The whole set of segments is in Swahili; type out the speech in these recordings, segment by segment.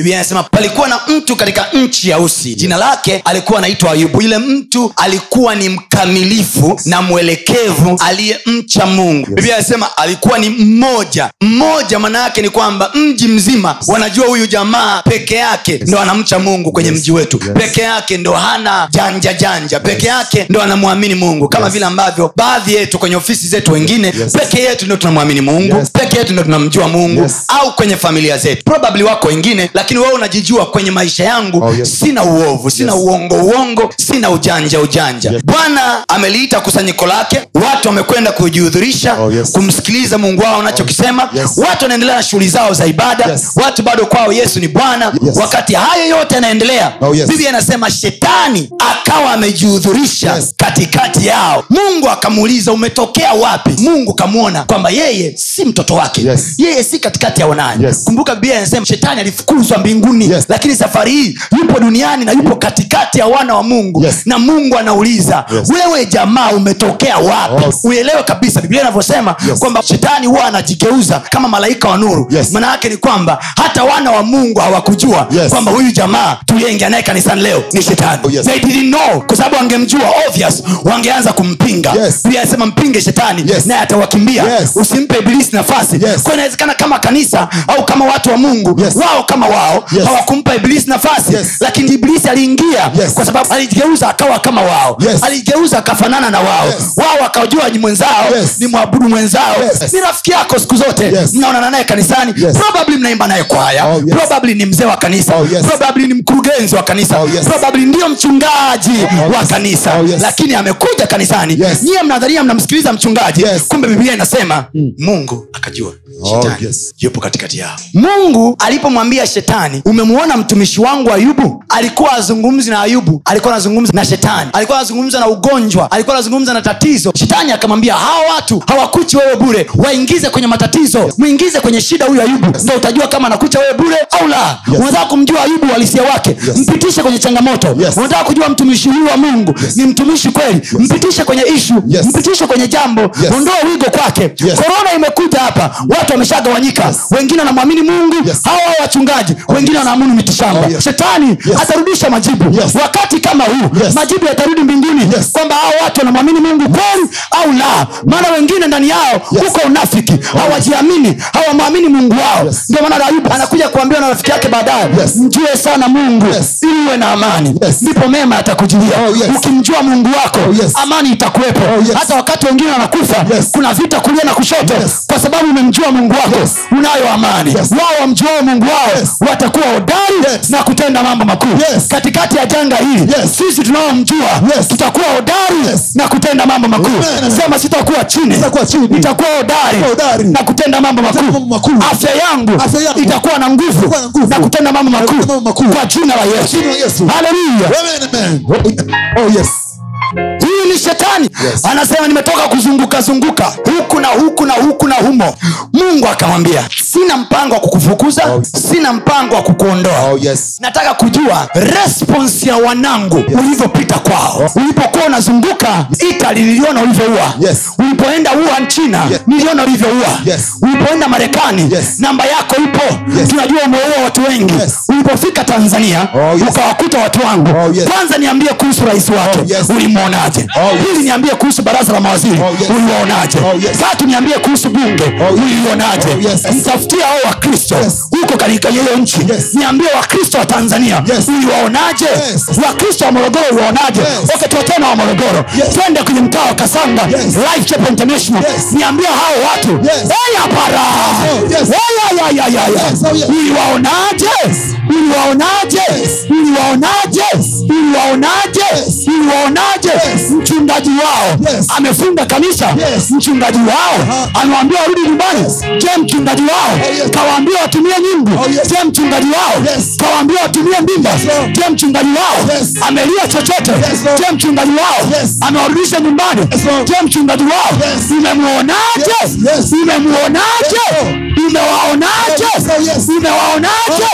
biblia inasema palikuwa na mtu katika nchi ya usi. Jina lake alikuwa anaitwa ayubu. Yule mtu alikuwa ni mkamilifu na mwelekevu aliyemcha mungu. Biblia inasema alikuwa ni mmoja. Mmoja maana yake ni kwamba mji mzima wanajua huyu jamaa peke yake ndo anamcha mungu kwenye mji wetu. Yes. peke yake ndo hana janja janja. Peke yake ndo anamwamini mungu. Kama Yes. vile ambavyo baadhi yetu kwenye ofisi zetu wengine Yes. peke yetu ndo tunamwamini mungu. Yes. peke yetu ndo tunamjua mungu. Yes. au kwenye familia zetu. Probably wako wengine lakini wewe unajijua kwenye maisha yangu Oh, yes. sina uovu sina Yes. uongo uongo sina ujanja ujanja Yes. bwana ameliita kusanyiko lake watu wamekwenda kujihudhurisha Oh, yes. kumsikiliza mungu wao anachokisema Yes. watu wanaendelea na shughuli zao za ibada Yes. watu bado kwao yesu ni bwana Yes. wakati hayo yote yanaendelea Oh, yes. biblia anasema shetani akawa amejihudhurisha Yes. Katikati yao mungu akamuuliza umetokea wapi mungu kamwona kwamba yeye si mtoto wake Yes. yeye si katikati ya wanaye Yes. kumbuka biblia inasema shetani alifukuzwa mbinguni Yes. lakini safari hii yupo duniani na yupo katikati ya wana wa mungu Yes. na mungu anauliza Yes. wewe jamaa umetokea wapi Yes. uelewe kabisa biblia inavyosema Yes. kwamba shetani huwa anajigeuza kama malaika wa nuru Yes. maana yake ni kwamba hata wana wa mungu hawakujua Yes. kwamba huyu jamaa tuliyeingia naye kanisani leo ni shetani Oh, yes. They didn't know kwa sababu angemjua obvious wangeanza kumpinga Yes. biblia inasema mpinge shetani Yes. naye atawakimbia Yes. usimpe ibilisi nafasi Yes. kwa inawezekana kama kanisa au kama watu wa mungu Yes. wao kama wao Yes. hawakumpa ibilisi nafasi Yes. lakini ibilisi aliingia Yes. kwa sababu alijigeuza akawa kama wao Yes. alijigeuza akafanana na wao Yes. wao wakajua ni mwenzao Yes. ni mwabudu mwenzao Yes. ni rafiki yako siku zote Yes. mnaonana naye kanisani Yes. probably mnaimba naye kwaya Oh, yes. probably ni mzee wa kanisa Oh, yes. probably ni mkurugenzi wa kanisa Oh, yes. probably ndio mchungaji Oh, wa kanisa Oh, yes. Lakini amekuja kanisani. Yes. nyiye mnadharia mnamsikiliza mchungaji. Yes. kumbe biblia inasema mungu akajua. Oh, shetani yes. yupo katikati yao. Mungu alipomwambia shetani umemwona mtumishi wangu ayubu? Alikuwa azungumzi na ayubu. Alikuwa anazungumza na shetani. Alikuwa anazungumza na ugonjwa. Alikuwa anazungumza na tatizo. Shetani akamwambia hawa watu hawakuchi wewe bure. Waingize kwenye matatizo. Mwingize kwenye shida huyu ayubu. Ndo utajua kama anakucha wewe bure au la. Yes. unataka kumjua ayubu uhalisia wake? Yes. mpitishe kwenye changamoto. Yes. unataka kujua mtumishi huyu wa mungu ni mtumishi kweli mpitishe kwenye ishu Yes. mpitishe kwenye jambo Yes. ondoa wigo kwake Yes. korona imekuja hapa watu wameshagawanyika wengine wanamwamini mungu Yes. hawa wachungaji wengine wanaamini mitishamba Oh, yes. shetani Yes. atarudisha majibu Yes. wakati kama huu Yes. majibu yatarudi mbinguni Yes. kwamba hao watu wanamwamini mungu kweli au la maana wengine ndani yao Yes. huko unafiki hawajiamini hawamwamini mungu wao Yes. ndio maana ayubu anakuja kuambiwa na rafiki yake baadaye Yes. mjue sana mungu Yes. ili uwe na amani Yes. ndipo mema yatakujilia Oh, yes. ukimjua mungu wako Oh, yes. amani itakuwepo Oh, yes. hata wakati wengine wanakufa Yes. kuna vita kulia na kushoto Yes. kwa sababu umemjua mungu wako Yes. unayo amani Yes. wao wamjuao mungu wao Yes. watakuwa hodari Yes. na kutenda mambo makuu Yes. katikati ya janga hili Yes. sisi tunaomjua Yes. tutakuwa hodari Yes. na kutenda mambo makuu sema sitakuwa chini nitakuwa hodari na kutenda mambo makuu afya yangu itakuwa na nguvu na kutenda mambo makuu kwa jina la yesu Jina la Yesu. haleluya Amen, amen. Oh, yes. huyu ni shetani Yes. anasema nimetoka kuzunguka zunguka huku na huku na huku na humo mungu akamwambia sina mpango wa kukufukuza Oh. sina mpango wa kukuondoa Oh, yes. nataka kujua response ya wanangu ulivyopita kwao ulipokuwa unazunguka itali niliona ulivyoua Yes. ulipoenda ua nchina Yes. niliona ulivyoua Yes. Ulipoenda marekani Yes. namba yako ipo Yes. tunajua umeua watu wengi Yes. ulipofika tanzania Oh, yes. ukawakuta watu wangu Oh, yes. kwanza niambie kuhusu rais wake Oh, yes. ulimwonaje Oh, yes. pili niambie kuhusu baraza la mawaziri Oh, yes. uliwaonaje Oh, yes. tatu niambie kuhusu bunge Oh, yes. ulionaje Oh, yes. mtafutia hao wakristo Yes. Huko katika hiyo nchi Yes. niambie wakristo wa tanzania Yes. uliwaonaje Yes. wakristo wa morogoro uliwaonaje Yes. okay tuwatena wa morogoro Yes. twende kwenye mtaa wa kasanga Yes. Life Chapel international Yes. niambie hao watu Yes. hey, hapara Oh, yes. Hey, ya, ya, ya, ya. Yes. Oh, yes. uliwaonaje uliwaonaje uliwaonaje uliwaonaje uliwaonaje Yes. mchungaji wao Yes. amefunga kanisa Yes. mchungaji wao amewaambia warudi nyumbani je mchungaji wao Oh, yes. kawaambia watumie nyimbo Oh, yes. je mchungaji wao Yes. kawaambia watumie mbimba Lord. je mchungaji wao Yes. amelia chochote Yes, je mchungaji wao Yes. amewarudisha nyumbani Yes, je mchungaji wao Yes. umemwonaje Yes, yes. umemwonaje Yes, umewaonaje yes, yes. umewaonaje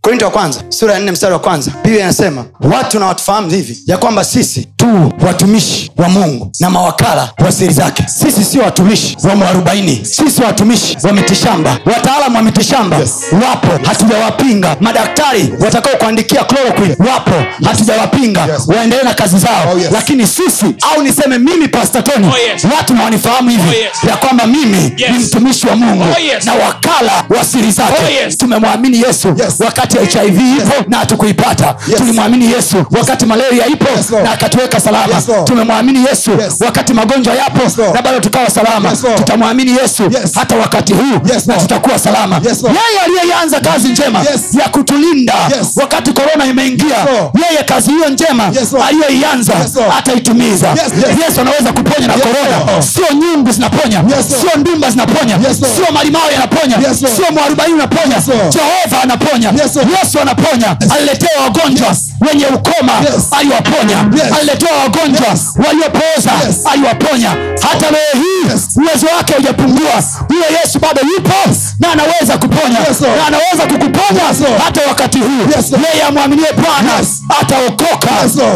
korinto wa kwanza sura ya nne mstari wa kwanza biblia inasema watu na watufahamu hivi ya kwamba sisi tu watumishi wa mungu na mawakala wa siri zake sisi sio watumishi wa mwarobaini sisi watumishi wa mitishamba wataalamu wa mitishamba Yes. wapo hatujawapinga madaktari watakao kuandikia chloroquine wapo hatujawapinga Yes. waendelee na kazi zao Oh, yes. lakini sisi au niseme mimi pastatoni Oh, yes. watu nawanifahamu hivi Oh, yes. ya kwamba mimi Yes. ni mtumishi wa mungu Oh, yes. na wakala wa siri zake Oh, yes. tumemwamini yesu Yes. wakati hiv ipo na hatukuipata Yes. tulimwamini yesu wakati malaria ipo Yes, Lord. na akatuweka salama Yes, tumemwamini yesu Yes. wakati magonjwa yapo Yes, na bado tukawa salama Yes, tutamwamini yesu Yes. hata wakati huu Yes, na tutakuwa salama Yes, yeye aliyeanza kazi njema Yes. ya kutulinda Yes. wakati korona imeingia yes, yeye kazi hiyo njema Yes, aliyoianza Yes, ataitimiza Yes, yes. yesu anaweza kuponya na Yes, korona sio nyungu zinaponya Yes, sio ndumba zinaponya Yes, sio malimao yanaponya Yes, sio mwarobaini unaponya Yes, jehova anaponya Yes, yesu anaponya aliletea wagonjwa wenye ukoma Yes. aliwaponya Yes. aliletewa wagonjwa Yes. waliopooza Yes. aliwaponya hata leo hii Yes. uwezo wake ujapungua huyo yesu bado yupo na anaweza kuponya Yes, na anaweza kukuponya Yes, hata wakati huu Yes, yeye amwaminie bwana Yes. Ataokoka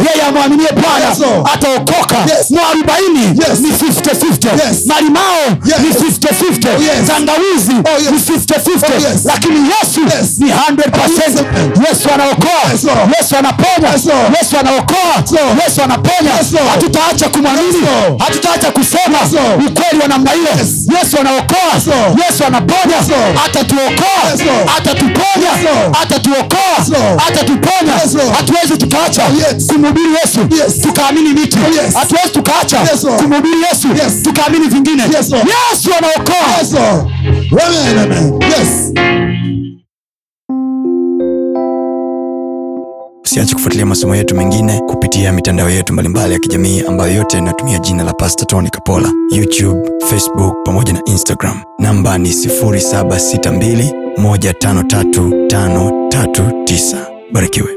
yeye amwaminie bwana ataokoka mwarobaini ni 50-50 malimao ni 50-50 Oh, tangawizi Oh, ni 50-50 Oh, yes. lakini yesu ni 100 yesu anaokoa yesu anaponya yesu anaokoa yesu anaponya hatutaacha kumwamini hatutaacha kusema ukweli wa namna hiyo yesu anaokoa yesu anaponya atatuokoa atatuponya atatuokoa atatuponya. Hatuwezi tukaacha Yes. kumhubiri yesu Yes. tukaamini miti yes. hatuwezi tukaacha Yes, kumhubiri yesu Yes. tukaamini vingine Yes, yesu anaokoa Yes, Amen, amen. Yes. usiache kufuatilia masomo yetu mengine kupitia mitandao yetu mbalimbali ya kijamii ambayo yote inatumia jina la pasta Tony Kapola, YouTube, Facebook pamoja na Instagram. Namba ni 762153539 Barikiwe.